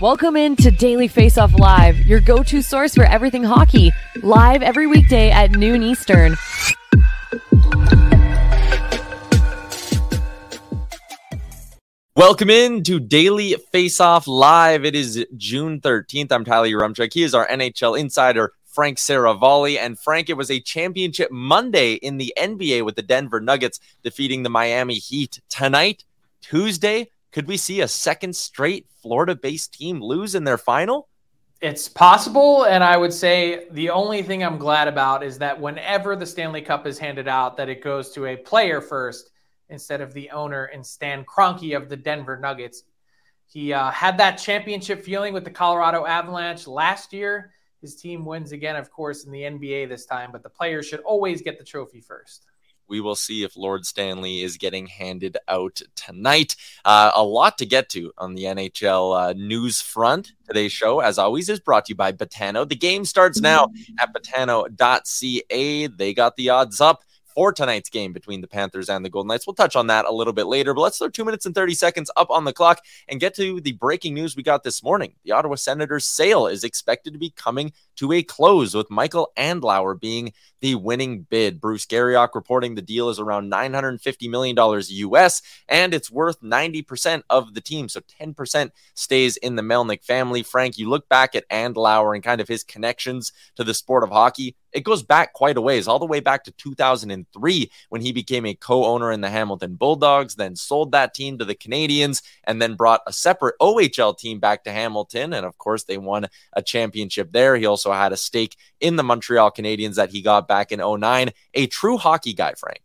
Welcome in to Daily Face Off Live, your go to source for everything hockey. Live every weekday at noon Eastern. Welcome in to Daily Face Off Live. It is June 13th. I'm Tyler Yaremchuk. He is our NHL insider, Frank Seravalli. And Frank, it was a championship Monday in the NBA with the Denver Nuggets defeating the Miami Heat. Tonight, Tuesday, could we see a second straight Florida based team lose in their final? It's possible, and I would say the only thing I'm glad about is that whenever the Stanley Cup is handed out, that it goes to a player first instead of the owner and Stan Kroenke of the Denver Nuggets. He uh, had that championship feeling with the Colorado Avalanche last year. His team wins again, of course, in the NBA this time, but the players should always get the trophy first. We will see if Lord Stanley is getting handed out tonight. Uh, a lot to get to on the NHL uh, news front. Today's show, as always, is brought to you by Betano. The game starts now at betano.ca. They got the odds up for tonight's game between the Panthers and the Golden Knights. We'll touch on that a little bit later, but let's throw two minutes and 30 seconds up on the clock and get to the breaking news we got this morning. The Ottawa Senators' sale is expected to be coming to a close, with Michael Andlauer being the winning bid. Bruce Garrioch reporting the deal is around $950 million US, and it's worth 90% of the team. So 10% stays in the Melnyk family. Frank, you look back at Andlauer and kind of his connections to the sport of hockey it goes back quite a ways, all the way back to 2003 when he became a co owner in the Hamilton Bulldogs, then sold that team to the Canadiens, and then brought a separate OHL team back to Hamilton. And of course, they won a championship there. He also had a stake in the Montreal Canadiens that he got back in 09. A true hockey guy, Frank.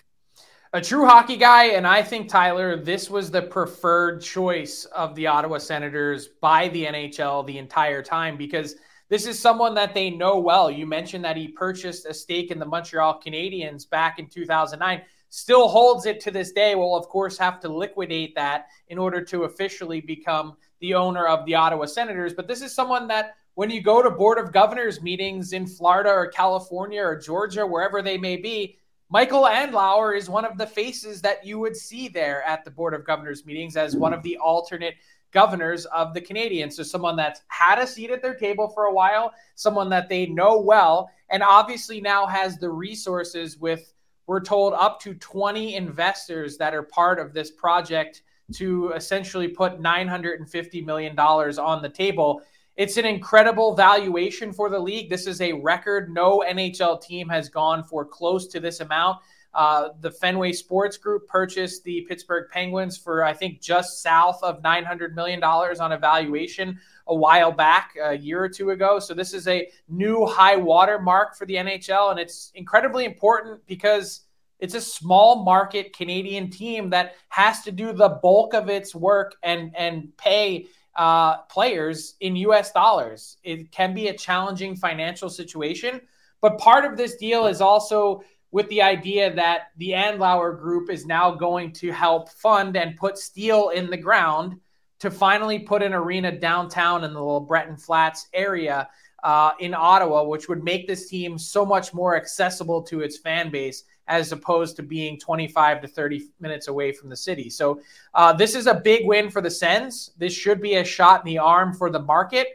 A true hockey guy, and I think Tyler, this was the preferred choice of the Ottawa Senators by the NHL the entire time because this is someone that they know well. You mentioned that he purchased a stake in the Montreal Canadiens back in 2009. Still holds it to this day. Will, of course, have to liquidate that in order to officially become the owner of the Ottawa Senators. But this is someone that, when you go to Board of Governors meetings in Florida or California or Georgia, wherever they may be, Michael Andlauer is one of the faces that you would see there at the Board of Governors meetings as one of the alternate governors of the Canadiens. So someone that's had a seat at their table for a while, someone that they know well, and obviously now has the resources with, we're told, up to 20 investors that are part of this project to essentially put $950 million on the table. It's an incredible valuation for the league. This is a record. No NHL team has gone for close to this amount. Uh, the Fenway Sports Group purchased the Pittsburgh Penguins for, I think, just south of $900 million on evaluation a while back, a year or two ago. So this is a new high water mark for the NHL. And it's incredibly important because it's a small market Canadian team that has to do the bulk of its work and, and pay uh, players in US dollars. It can be a challenging financial situation. But part of this deal is also with the idea that the Andlauer Group is now going to help fund and put steel in the ground to finally put an arena downtown in the LeBreton Flats area uh, in Ottawa, which would make this team so much more accessible to its fan base as opposed to being 25 to 30 minutes away from the city. So uh, this is a big win for the Sens. This should be a shot in the arm for the market.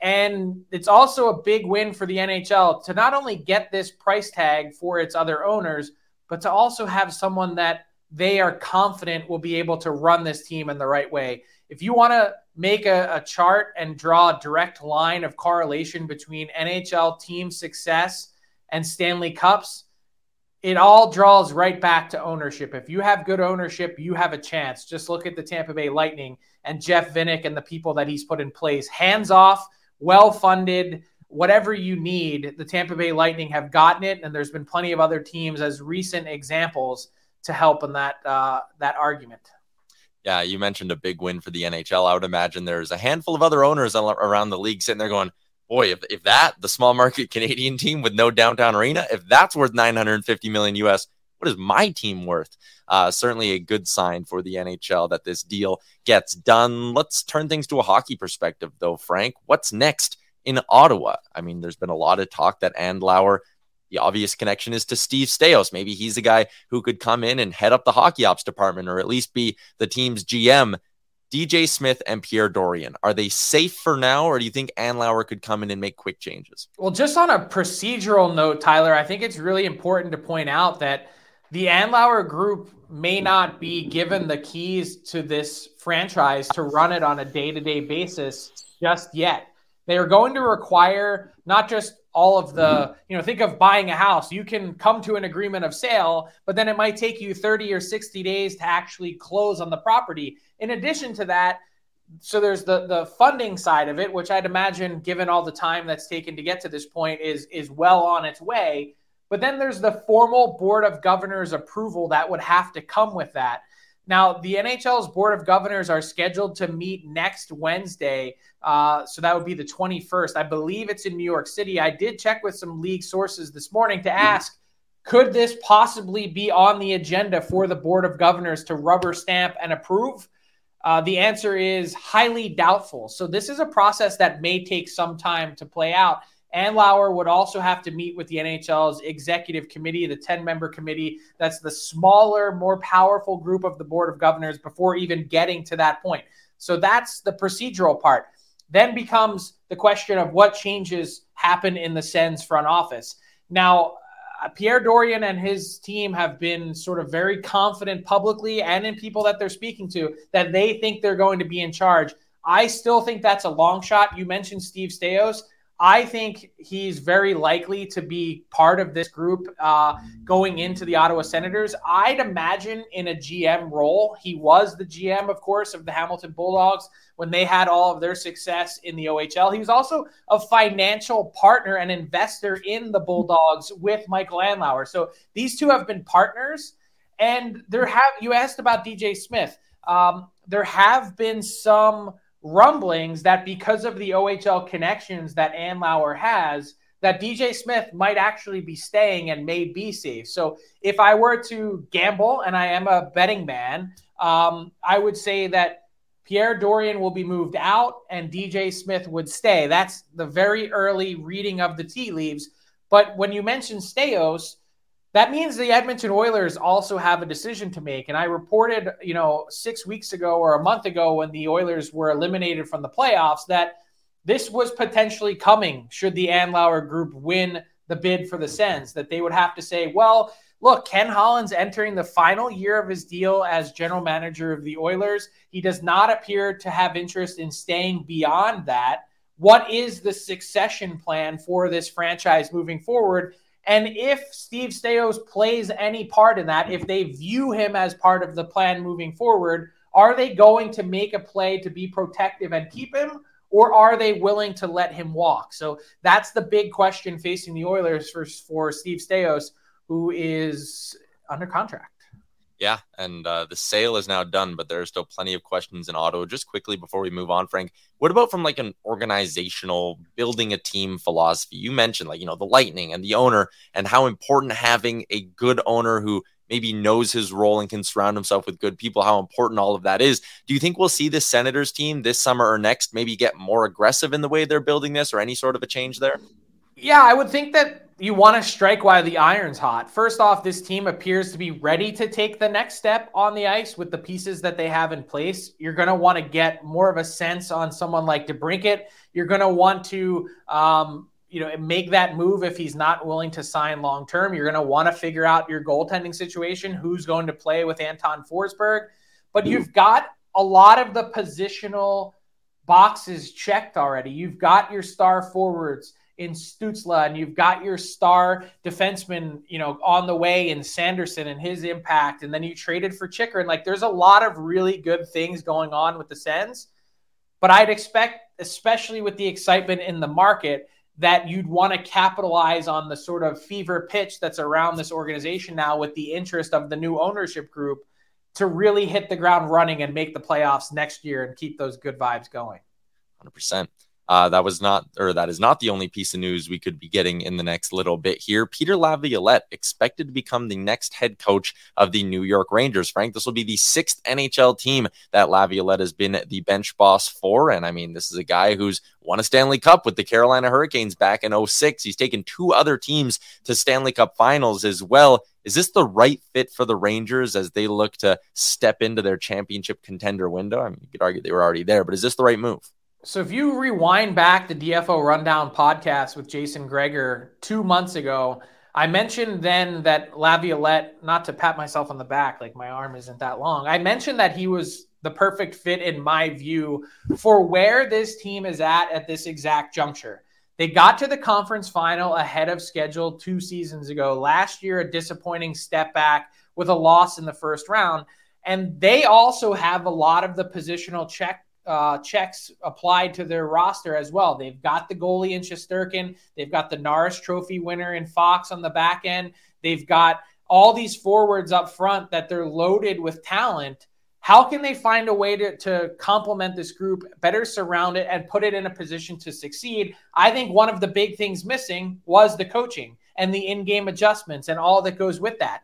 And it's also a big win for the NHL to not only get this price tag for its other owners, but to also have someone that they are confident will be able to run this team in the right way. If you want to make a, a, chart and draw a direct line of correlation between NHL team success and Stanley Cups, it all draws right back to ownership. If you have good ownership, you have a chance. Just look at the Tampa Bay Lightning and Jeff Vinik and the people that he's put in place. Hands off well funded, whatever you need. The Tampa Bay Lightning have gotten it, and there's been plenty of other teams as recent examples to help in that uh, that argument. Yeah, you mentioned a big win for the NHL. I would imagine there's a handful of other owners around the league sitting there going, boy, if, if that, the small market Canadian team with no downtown arena, if that's worth 950 million US, what is my team worth? Uh, certainly a good sign for the NHL that this deal gets done. Let's turn things to a hockey perspective, though, Frank. What's next in Ottawa? I mean, there's been a lot of talk that Andlauer, the obvious connection is to Steve Staios. Maybe he's the guy who could come in and head up the hockey ops department or at least be the team's GM. DJ Smith and Pierre Dorion, are they safe for now, or do you think Andlauer could come in and make quick changes? Well, just on a procedural note, Tyler, I think it's really important to point out that the Andlauer group may not be given the keys to this franchise to run it on a day to day basis just yet. They are going to require not just all of the, you know, think of buying a house. You can come to an agreement of sale, but then it might take you 30 or 60 days to actually close on the property. In addition to that, so there's the the funding side of it, which I'd imagine, given all the time that's taken to get to this point, is is well on its way. But then there's the formal board of governors approval that would have to come with that. Now, the NHL's board of governors are scheduled to meet next Wednesday. Uh, so that would be the 21st. I believe it's in New York City. I did check with some league sources this morning to ask could this possibly be on the agenda for the board of governors to rubber stamp and approve? Uh, the answer is highly doubtful. So, this is a process that may take some time to play out. Andlauer would also have to meet with the NHL's executive committee, the 10 member committee. That's the smaller, more powerful group of the board of governors before even getting to that point. So that's the procedural part. Then becomes the question of what changes happen in the Sens front office. Now, Pierre Dorion and his team have been sort of very confident publicly and in people that they're speaking to that they think they're going to be in charge. I still think that's a long shot. You mentioned Steve Staios. I think he's very likely to be part of this group uh, going into the Ottawa Senators. I'd imagine in a GM role. He was the GM, of course, of the Hamilton Bulldogs when they had all of their success in the OHL. He was also a financial partner and investor in the Bulldogs with Michael Andlauer. So these two have been partners. And there have you asked about DJ Smith. Um, there have been some rumblings that because of the OHL connections that Andlauer has, that DJ Smith might actually be staying and may be safe. So if I were to gamble, and I am a betting man, um, I would say that Pierre Dorion will be moved out and DJ Smith would stay. That's the very early reading of the tea leaves. But when you mention Staios, that means the Edmonton Oilers also have a decision to make. And I reported, you know, six weeks ago or a month ago when the Oilers were eliminated from the playoffs that this was potentially coming should the Andlauer group win the bid for the Sens, that they would have to say, well, look, Ken Holland's entering the final year of his deal as general manager of the Oilers. He does not appear to have interest in staying beyond that. What is the succession plan for this franchise moving forward? And if Steve Staios plays any part in that, if they view him as part of the plan moving forward, are they going to make a play to be protective and keep him? Or are they willing to let him walk? So that's the big question facing the Oilers for, for Steve Staios, who is under contract. Yeah, and uh, the sale is now done, but there are still plenty of questions in Ottawa. Just quickly before we move on, Frank, what about from like an organizational building a team philosophy? You mentioned like you know the Lightning and the owner, and how important having a good owner who maybe knows his role and can surround himself with good people, how important all of that is. Do you think we'll see the Senators team this summer or next maybe get more aggressive in the way they're building this, or any sort of a change there? Yeah, I would think that you want to strike while the iron's hot. First off, this team appears to be ready to take the next step on the ice with the pieces that they have in place. You're going to want to get more of a sense on someone like DeBrincat. You're going to want to, um, you know, make that move if he's not willing to sign long term. You're going to want to figure out your goaltending situation, who's going to play with Anton Forsberg. But you've got a lot of the positional boxes checked already. You've got your star forwards in Stützle, and you've got your star defenseman, you know, on the way in Sanderson and his impact, and then you traded for Chychrun, and like there's a lot of really good things going on with the Sens. But I'd expect, especially with the excitement in the market, that you'd want to capitalize on the sort of fever pitch that's around this organization now with the interest of the new ownership group to really hit the ground running and make the playoffs next year and keep those good vibes going. 100%. Uh, that was not, or that is not the only piece of news we could be getting in the next little bit here. Peter Laviolette expected to become the next head coach of the New York Rangers. Frank, this will be the sixth NHL team that Laviolette has been the bench boss for. And I mean, this is a guy who's won a Stanley Cup with the Carolina Hurricanes back in 06. He's taken two other teams to Stanley Cup finals as well. Is this the right fit for the Rangers as they look to step into their championship contender window? I mean, you could argue they were already there, but is this the right move? So if you rewind back the DFO Rundown podcast with Jason Gregor two months ago, I mentioned then that Laviolette, not to pat myself on the back, like my arm isn't that long. I mentioned that he was the perfect fit in my view for where this team is at at this exact juncture. They got to the conference final ahead of schedule two seasons ago. Last year, a disappointing step back with a loss in the first round. And they also have a lot of the positional check uh, checks applied to their roster as well. They've got the goalie in Shesterkin. They've got the Norris Trophy winner in Fox on the back end. They've got all these forwards up front that they're loaded with talent. How can they find a way to, to complement this group, better surround it, and put it in a position to succeed? I think one of the big things missing was the coaching and the in game adjustments and all that goes with that.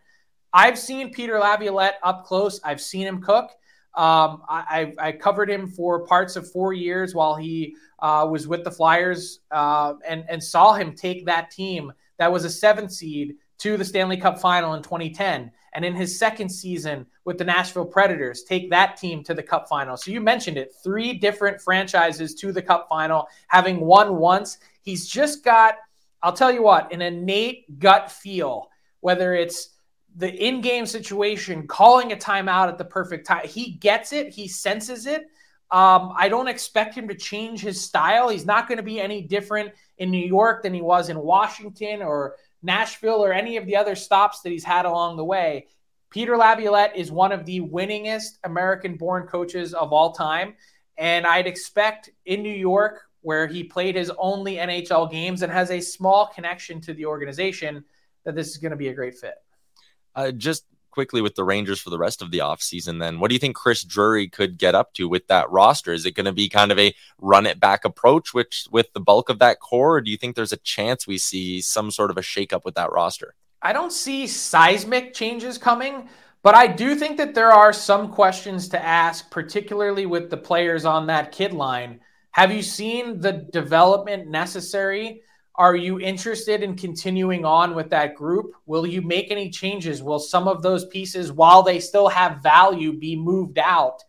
I've seen Peter Laviolette up close, I've seen him cook. Um, I, I, covered him for parts of four years while he uh, was with the Flyers uh, and, and saw him take that team that was a seventh seed to the Stanley Cup final in 2010. And in his second season with the Nashville Predators, take that team to the Cup final. So you mentioned it three different franchises to the Cup final, having won once. He's just got, I'll tell you what, an innate gut feel, whether it's the in-game situation, calling a timeout at the perfect time. He gets it. He senses it. Um, I don't expect him to change his style. He's not going to be any different in New York than he was in Washington or Nashville or any of the other stops that he's had along the way. Peter Laviolette is one of the winningest American-born coaches of all time, and I'd expect in New York, where he played his only NHL games and has a small connection to the organization, that this is going to be a great fit. Uh, just quickly with the Rangers for the rest of the offseason, then what do you think Chris Drury could get up to with that roster? Is it going to be kind of a run it back approach, which with the bulk of that core, or do you think there's a chance we see some sort of a shakeup with that roster? I don't see seismic changes coming, but I do think that there are some questions to ask, particularly with the players on that kid line. Have you seen the development necessary are you interested in continuing on with that group? Will you make any changes? Will some of those pieces, while they still have value, be moved out?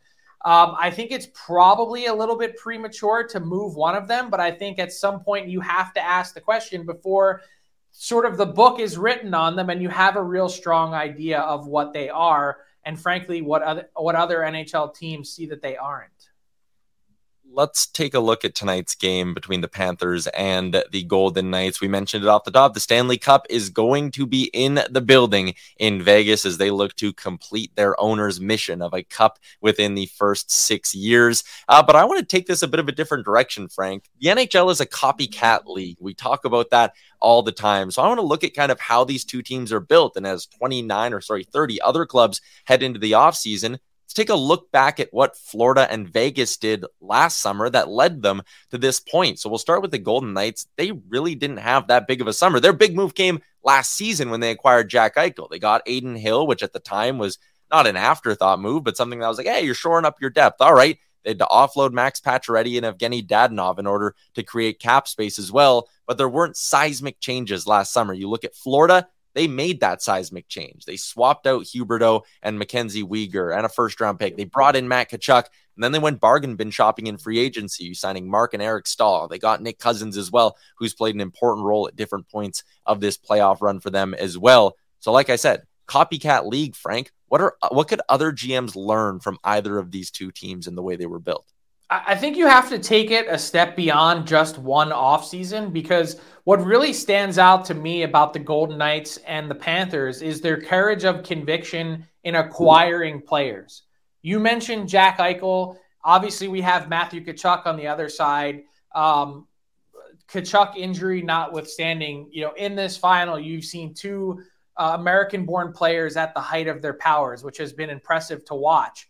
Um, I think it's probably a little bit premature to move one of them, but I think at some point you have to ask the question before sort of the book is written on them and you have a real strong idea of what they are and frankly what other what other NHL teams see that they aren't. Let's take a look at tonight's game between the Panthers and the Golden Knights. We mentioned it off the top. The Stanley Cup is going to be in the building in Vegas as they look to complete their owner's mission of a cup within the first six years. Uh, but I want to take this a bit of a different direction, Frank. The NHL is a copycat league. We talk about that all the time. So I want to look at kind of how these two teams are built. And as 29 or sorry, 30 other clubs head into the offseason, Let's take a look back at what Florida and Vegas did last summer that led them to this point. So we'll start with the Golden Knights. They really didn't have that big of a summer. Their big move came last season when they acquired Jack Eichel. They got Adin Hill, which at the time was not an afterthought move, but something that was like, hey, you're shoring up your depth. All right. They had to offload Max Pacioretty and Evgeny Dadonov in order to create cap space as well. But there weren't seismic changes last summer. You look at Florida, they made that seismic change. They swapped out Huberdeau and Mackenzie Weegar and a first round pick. They brought in Matt Tkachuk, and then they went bargain bin shopping in free agency, signing Marc and Eric Staal. They got Nick Cousins as well, who's played an important role at different points of this playoff run for them as well. So, like I said, copycat league, Frank. What are what could other GMs learn from either of these two teams in the way they were built? I think you have to take it a step beyond just one offseason because what really stands out to me about the Golden Knights and the Panthers is their courage of conviction in acquiring players. You mentioned Jack Eichel. Obviously, we have Matthew Tkachuk on the other side. Um, Tkachuk injury notwithstanding, you know, in this final, you've seen two uh, American-born players at the height of their powers, which has been impressive to watch.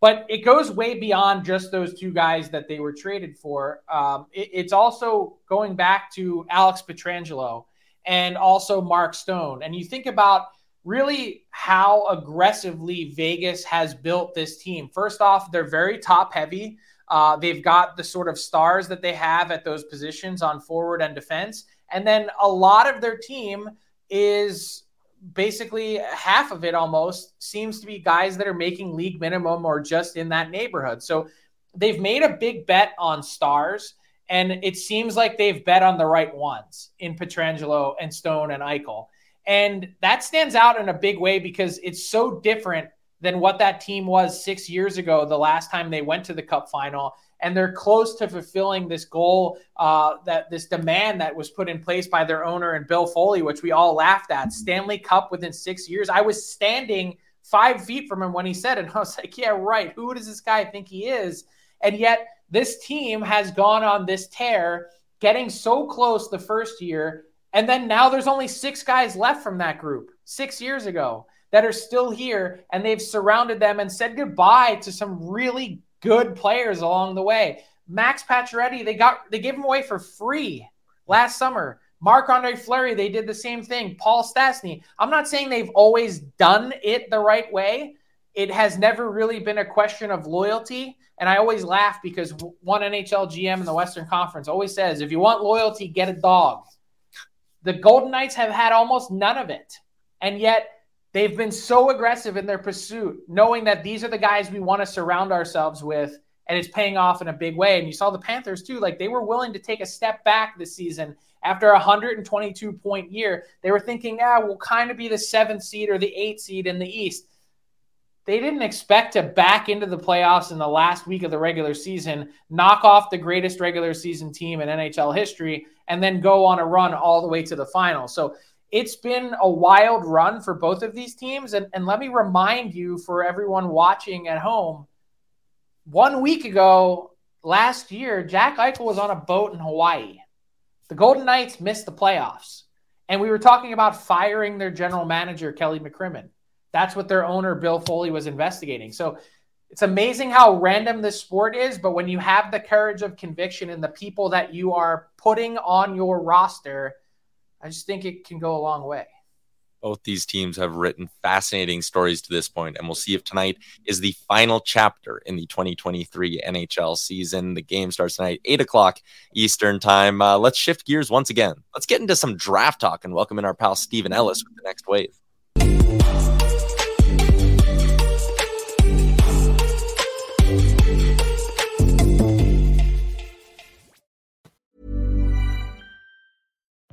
But it goes way beyond just those two guys that they were traded for. Um, it, it's also going back to Alex Pietrangelo and also Mark Stone. And you think about really how aggressively Vegas has built this team. First off, they're very top heavy. Uh, they've got the sort of stars that they have at those positions on forward and defense. And then a lot of their team is basically half of it almost seems to be guys that are making league minimum or just in that neighborhood. So they've made a big bet on stars, and it seems like they've bet on the right ones in Pietrangelo and Stone and Eichel. And that stands out in a big way because it's so different than what that team was six years ago, the last time they went to the cup final and they're close to fulfilling this goal, uh, that this demand that was put in place by their owner and Bill Foley, which we all laughed at. Stanley Cup within six years. I was standing five feet from him when he said it. And I was like, yeah, right. Who does this guy think he is? And yet, this team has gone on this tear, getting so close the first year. And then now there's only six guys left from that group six years ago that are still here. And they've surrounded them and said goodbye to some really good players along the way. Max Pacioretty, they got they gave him away for free last summer. Marc Andre Fleury, they did the same thing. Paul Stastny. I'm not saying they've always done it the right way. It has never really been a question of loyalty. And I always laugh because one NHL GM in the Western Conference always says, if you want loyalty, get a dog. The Golden Knights have had almost none of it. And yet They've been so aggressive in their pursuit, knowing that these are the guys we want to surround ourselves with, and it's paying off in a big way. And you saw the Panthers too; like they were willing to take a step back this season after a 122 point year. They were thinking, "Ah, we'll kind of be the seventh seed or the eighth seed in the East." They didn't expect to back into the playoffs in the last week of the regular season, knock off the greatest regular season team in NHL history, and then go on a run all the way to the final. So it's been a wild run for both of these teams. And, and let me remind you for everyone watching at home one week ago, last year, Jack Eichel was on a boat in Hawaii. The Golden Knights missed the playoffs. And we were talking about firing their general manager, Kelly McCrimmon. That's what their owner, Bill Foley, was investigating. So it's amazing how random this sport is. But when you have the courage of conviction and the people that you are putting on your roster, I just think it can go a long way. Both these teams have written fascinating stories to this point, and we'll see if tonight is the final chapter in the 2023 NHL season. The game starts tonight, 8 o'clock Eastern Time. Uh, let's shift gears once again. Let's get into some draft talk and welcome in our pal Steven Ellis with the next wave.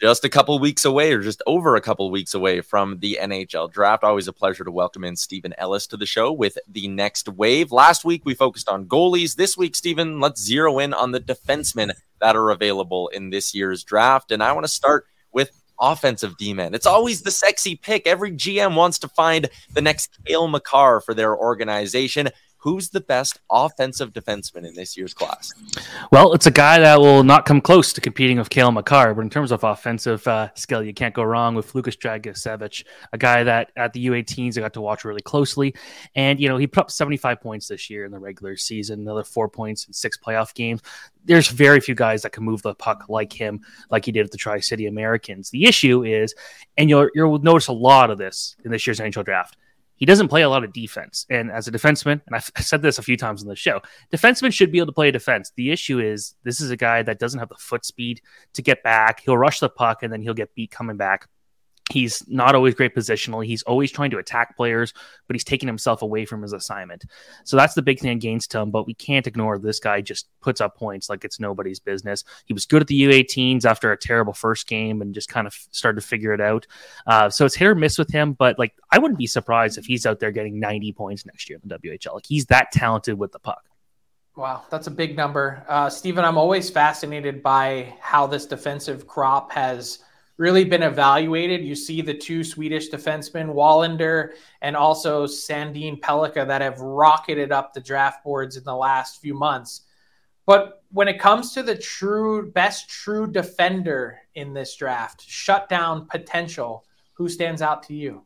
just a couple weeks away or just over a couple weeks away from the NHL draft. Always a pleasure to welcome in Steven Ellis to the show with the next wave. Last week we focused on goalies. This week, Steven, let's zero in on the defensemen that are available in this year's draft. And I want to start with offensive D men. It's always the sexy pick. Every GM wants to find the next Cale Makar for their organization who's the best offensive defenseman in this year's class? Well, it's a guy that will not come close to competing with Cale Makar, but in terms of offensive uh, skill, you can't go wrong with Lukas Dragicevic, a guy that at the U18s I got to watch really closely. And, you know, he put up 75 points this year in the regular season, another four points in six playoff games. There's very few guys that can move the puck like him, like he did at the Tri City Americans. The issue is, and you'll, you'll notice a lot of this in this year's NHL draft he doesn't play a lot of defense. And as a defenseman, and I've said this a few times on the show, defensemen should be able to play defense. The issue is this is a guy that doesn't have the foot speed to get back. He'll rush the puck and then he'll get beat coming back. He's not always great positionally. He's always trying to attack players, but he's taking himself away from his assignment. So that's the big thing against him. But we can't ignore this guy just puts up points like it's nobody's business. He was good at the U18s after a terrible first game and just kind of started to figure it out. Uh, so it's hit or miss with him. But like, I wouldn't be surprised if he's out there getting 90 points next year in the WHL. Like, he's that talented with the puck. Wow, that's a big number. Uh, Steven, I'm always fascinated by how this defensive crop has really been evaluated. You see the two Swedish defensemen, Willander and also Sandin Pellikka, that have rocketed up the draft boards in the last few months. But when it comes to the true best true defender in this draft, shutdown potential, who stands out to you?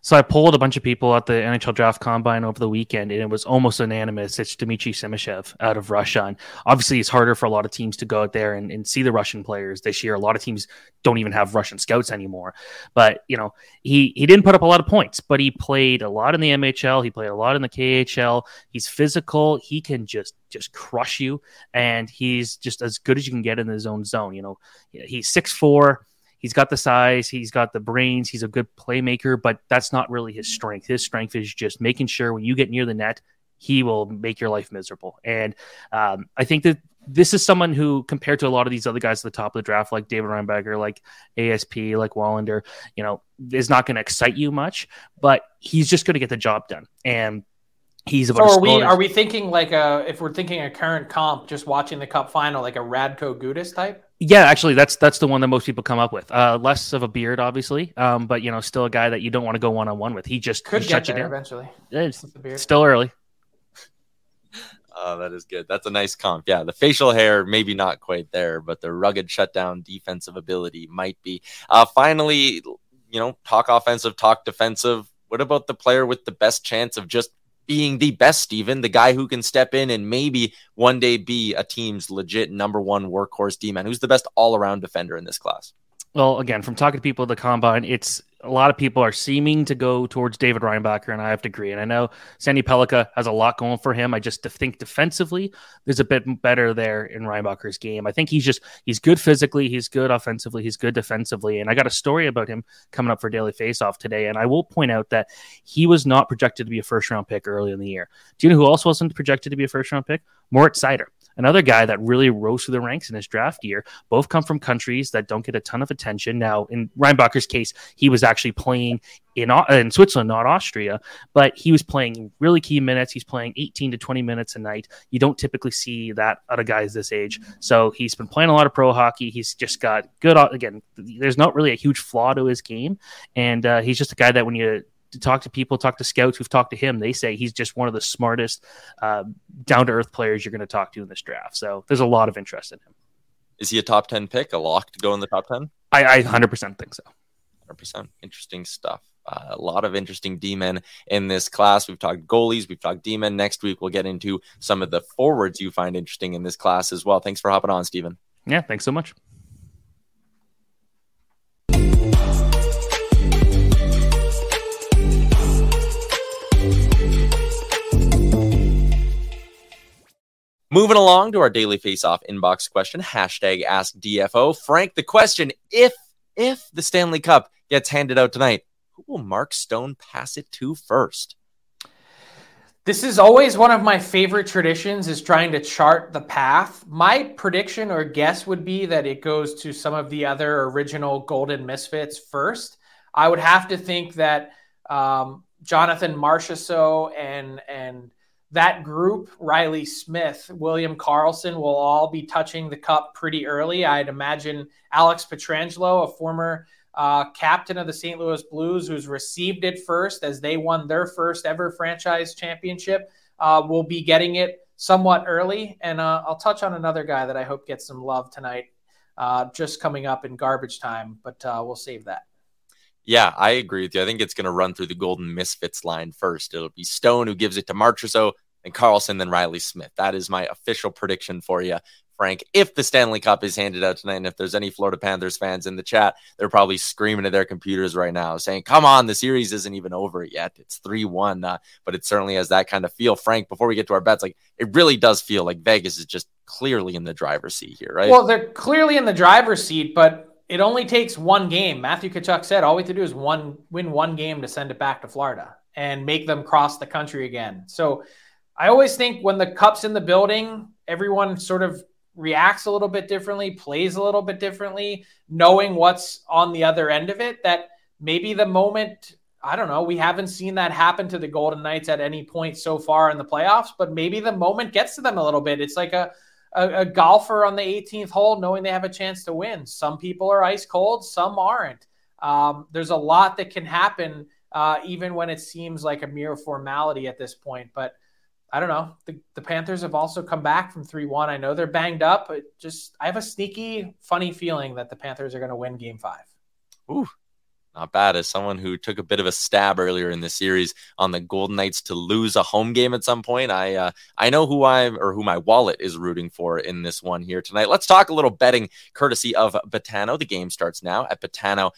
So I polled a bunch of people at the NHL Draft Combine over the weekend, and it was almost unanimous. It's Dmitry Simashev out of Russia. And obviously, it's harder for a lot of teams to go out there and, and, see the Russian players this year. A lot of teams don't even have Russian scouts anymore. But you know, he he didn't put up a lot of points, but he played a lot in the MHL. He played a lot in the KHL. He's physical. He can just just crush you, and he's just as good as you can get in his own zone. You know, he's six four he's got the size, he's got the brains, he's a good playmaker, but that's not really his strength. His strength is just making sure when you get near the net, he will make your life miserable. And um, I think that this is someone who, compared to a lot of these other guys at the top of the draft, like David Reinbacher, like ASP, like Willander, you know, is not going to excite you much, but he's just going to get the job done. And he's about. So are we? Are we thinking like a? If we're thinking a current comp, just watching the Cup final, like a Radko Gudas type? Yeah, actually, that's that's the one that most people come up with. Uh, less of a beard, obviously, um, but you know, still a guy that you don't want to go one on one with. He just could he get there eventually. It's still early. Oh, that is good. That's a nice comp. Yeah, the facial hair maybe not quite there, but the rugged shutdown defensive ability might be. Uh, finally, you know, talk offensive, talk defensive. What about the player with the best chance of just being the best, Steven, the guy who can step in and maybe one day be a team's legit number one workhorse D man. Who's the best all around defender in this class? Well, again, from talking to people at the combine, it's a lot of people are seeming to go towards David Reinbacher, and I have to agree. And I know Sandin Pellikka has a lot going for him. I just think defensively, there's a bit better there in Reinbacher's game. I think he's just he's good physically, he's good offensively, he's good defensively. And I got a story about him coming up for Daily Faceoff today. And I will point out that he was not projected to be a first round pick early in the year. Do you know who else wasn't projected to be a first round pick? Moritz Seider another guy that really rose through the ranks in his draft year. Both come from countries that don't get a ton of attention. Now, in Reinbacher's case, he was actually playing in in Switzerland, not Austria, but he was playing really key minutes. He's playing 18 to 20 minutes a night. You don't typically see that out of guys this age. So he's been playing a lot of pro hockey. He's just got good. Again, there's not really a huge flaw to his game, and uh, he's just a guy that when you talk to people, talk to scouts who've talked to him, they say he's just one of the smartest, uh, down to earth players you're going to talk to in this draft. So there's a lot of interest in him. Is he a top 10 pick, a lock to go in the top 10? I, I 100% think so. 100%. Interesting stuff. Uh, a lot of interesting D men in this class. We've talked goalies, we've talked D men. Next week, we'll get into some of the forwards you find interesting in this class as well. Thanks for hopping on, Steven. Yeah, thanks so much. Moving along to our daily face-off inbox question, hashtag ask DFO. Frank, the question, if if the Stanley Cup gets handed out tonight, who will Mark Stone pass it to first? This is always one of my favorite traditions is trying to chart the path. My prediction or guess would be that it goes to some of the other original Golden Misfits first. I would have to think that um, Jonathan Marchessault and and that group, Riley Smith, William Karlsson, will all be touching the cup pretty early. I'd imagine Alex Pietrangelo, a former uh, captain of the St. Louis Blues, who's received it first as they won their first ever franchise championship, uh, will be getting it somewhat early. And uh, I'll touch on another guy that I hope gets some love tonight, uh, just coming up in garbage time, but uh, we'll save that. Yeah, I agree with you. I think it's going to run through the Golden Misfits line first. It'll be Stone who gives it to Marchessault, and Karlsson then Riley Smith. That is my official prediction for you. Frank, if the Stanley Cup is handed out tonight, and if there's any Florida Panthers fans in the chat, they're probably screaming at their computers right now, saying, Come on, the series isn't even over yet. It's 3 1. Uh, but it certainly has that kind of feel. Frank, before we get to our bets, like it really does feel like Vegas is just clearly in the driver's seat here, right? Well, they're clearly in the driver's seat, but it only takes one game. Matthew Tkachuk said all we have to do is one win one game to send it back to Florida and make them cross the country again. So I always think when the cup's in the building, everyone sort of reacts a little bit differently, plays a little bit differently, knowing what's on the other end of it. That maybe the moment, I don't know, we haven't seen that happen to the Golden Knights at any point so far in the playoffs, but maybe the moment gets to them a little bit. It's like a, a, a golfer on the 18th hole knowing they have a chance to win. Some people are ice cold, some aren't. Um, there's a lot that can happen, uh, even when it seems like a mere formality at this point. But I don't know. The, the Panthers have also come back from 3 1. I know they're banged up, but just I have a sneaky, funny feeling that the Panthers are going to win game five. Ooh, not bad as someone who took a bit of a stab earlier in the series on the Golden Knights to lose a home game at some point. I uh, I know who I'm or who my wallet is rooting for in this one here tonight. Let's talk a little betting courtesy of Betano. The game starts now at betano.ca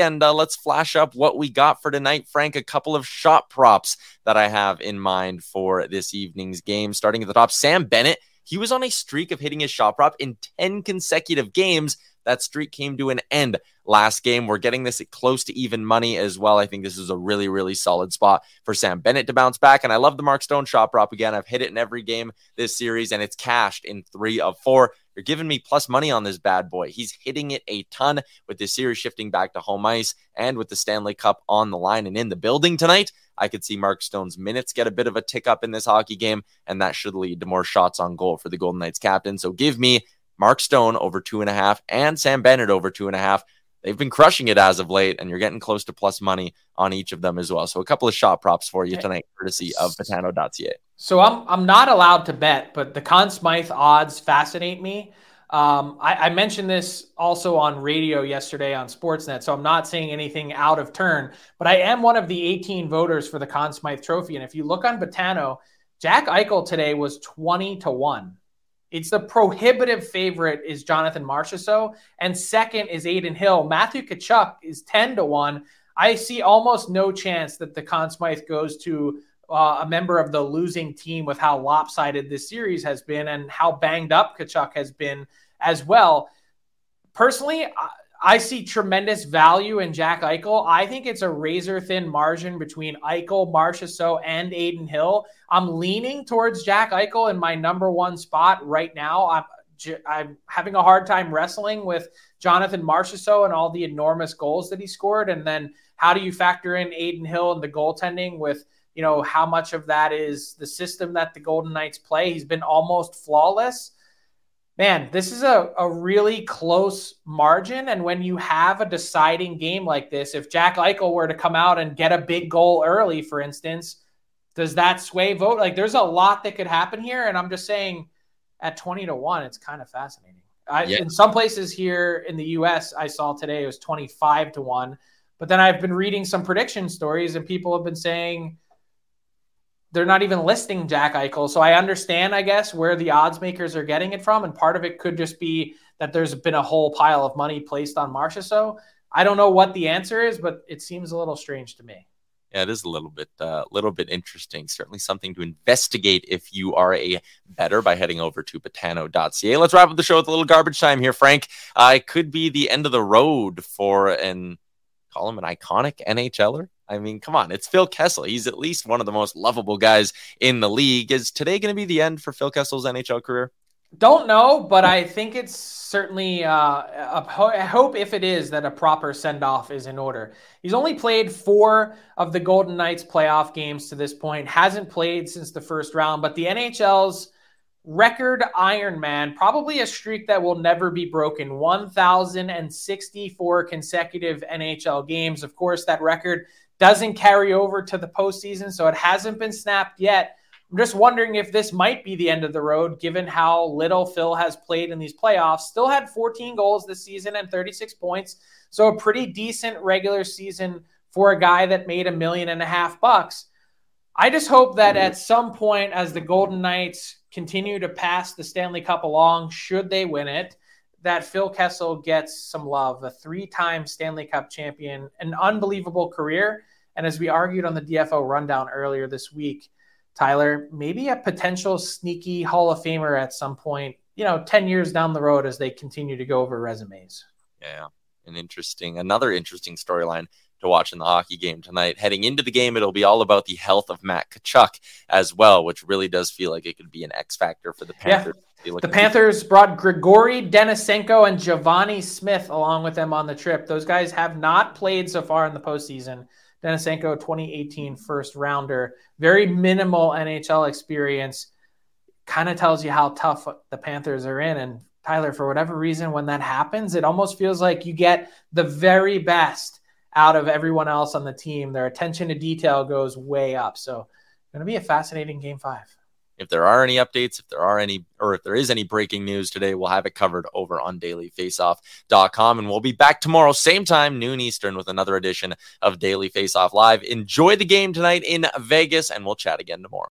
and uh, let's flash up what we got for tonight. Frank, a couple of shot props that I have in mind for this evening's game. Starting at the top, Sam Bennett. He was on a streak of hitting his shot prop in 10 consecutive games that streak came to an end last game. We're getting this at close to even money as well. I think this is a really, really solid spot for Sam Bennett to bounce back. And I love the Mark Stone shot prop again. I've hit it in every game this series, and it's cashed in three of four. You're giving me plus money on this bad boy. He's hitting it a ton with this series shifting back to home ice and with the Stanley Cup on the line and in the building tonight. I could see Mark Stone's minutes get a bit of a tick up in this hockey game, and that should lead to more shots on goal for the Golden Knights captain. So give me Mark Stone over two and a half, and Sam Bennett over two and a half. They've been crushing it as of late, and you're getting close to plus money on each of them as well. So a couple of shot props for you tonight, courtesy of Betano.ca. So I'm I'm not allowed to bet, but the Conn Smythe odds fascinate me. Um, I, I, mentioned this also on radio yesterday on Sportsnet, so I'm not saying anything out of turn, but I am one of the 18 voters for the Conn Smythe Trophy. And if you look on Betano, Jack Eichel today was 20 to 1. It's the prohibitive favorite is Jonathan Marchessault, and second is Adin Hill. Matthew Tkachuk is 10 to 1. I see almost no chance that the Conn Smythe goes to uh, a member of the losing team with how lopsided this series has been and how banged up Tkachuk has been as well. Personally, I, see tremendous value in Jack Eichel. I think it's a razor thin margin between Eichel, Marchessault, and Adin Hill. I'm leaning towards Jack Eichel in my number one spot right now. I'm I'm having a hard time wrestling with Jonathan Marchessault and all the enormous goals that he scored. And then how do you factor in Adin Hill and the goaltending with, you know, how much of that is the system that the Golden Knights play? He's been almost flawless man, this is a, a really close margin. And when you have a deciding game like this, if Jack Eichel were to come out and get a big goal early, for instance, does that sway vote? Like there's a lot that could happen here. And I'm just saying at 20 to 1, it's kind of fascinating. I, yeah. In some places here in the US, I saw today it was 25 to 1. But then I've been reading some prediction stories and people have been saying they're not even listing Jack Eichel. So I understand, I guess, where the odds makers are getting it from. And part of it could just be that there's been a whole pile of money placed on Marchessault. So I don't know what the answer is, but it seems a little strange to me. Yeah, it is a little bit, a uh, little bit interesting. Certainly something to investigate if you are a bettor by heading over to betano.ca. Let's wrap up the show with a little garbage time here, Frank. Uh, it could be the end of the road for an call him an iconic NHLer. I mean, come on, it's Phil Kessel. He's at least one of the most lovable guys in the league. Is today going to be the end for Phil Kessel's NHL career? Don't know, but I think it's certainly. Uh, I hope if it is that a proper send off is in order. He's only played four of the Golden Knights playoff games to this point. Hasn't played since the first round, but the NHL's record Ironman, probably a streak that will never be broken 1,064 consecutive NHL games. Of course, that record doesn't carry over to the postseason, so it hasn't been snapped yet. I'm just wondering if this might be the end of the road, given how little Phil has played in these playoffs. Still had 14 goals this season and 36 points, so a pretty decent regular season for a guy that made a million and a half bucks. I just hope that at some point, as the Golden Knights continue to pass the Stanley Cup along, should they win it, that Phil Kessel gets some love, a three time Stanley Cup champion, an unbelievable career. And as we argued on the DFO rundown earlier this week, Tyler, maybe a potential sneaky Hall of Famer at some point, you know, 10 years down the road as they continue to go over resumes. Yeah. An interesting, another interesting storyline to watch in the hockey game tonight. Heading into the game, it'll be all about the health of Matt Tkachuk as well, which really does feel like it could be an X factor for the Panthers. Yeah. The Panthers brought Grigory Denisenko and Givani Smith along with them on the trip. Those guys have not played so far in the postseason. Denisenko, 2018 first rounder, very minimal NHL experience. Kind of tells you how tough the Panthers are in. And Tyler, for whatever reason, when that happens, it almost feels like you get the very best out of everyone else on the team. Their attention to detail goes way up. So, going to be a fascinating game five. If there are any updates, if there are any, or if there is any breaking news today, we'll have it covered over on dailyfaceoff.com. And we'll be back tomorrow, same time, noon Eastern, with another edition of Daily Faceoff Live. Enjoy the game tonight in Vegas, and we'll chat again tomorrow.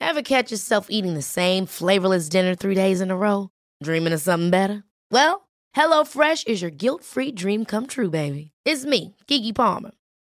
Ever catch yourself eating the same flavorless dinner three days in a row? Dreaming of something better? Well, HelloFresh is your guilt free dream come true, baby. It's me, Keke Palmer.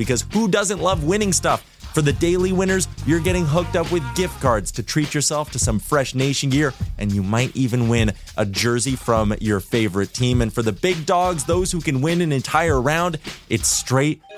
because who doesn't love winning stuff? For the daily winners, you're getting hooked up with gift cards to treat yourself to some fresh nation gear, and you might even win a jersey from your favorite team. And for the big dogs, those who can win an entire round, it's straight,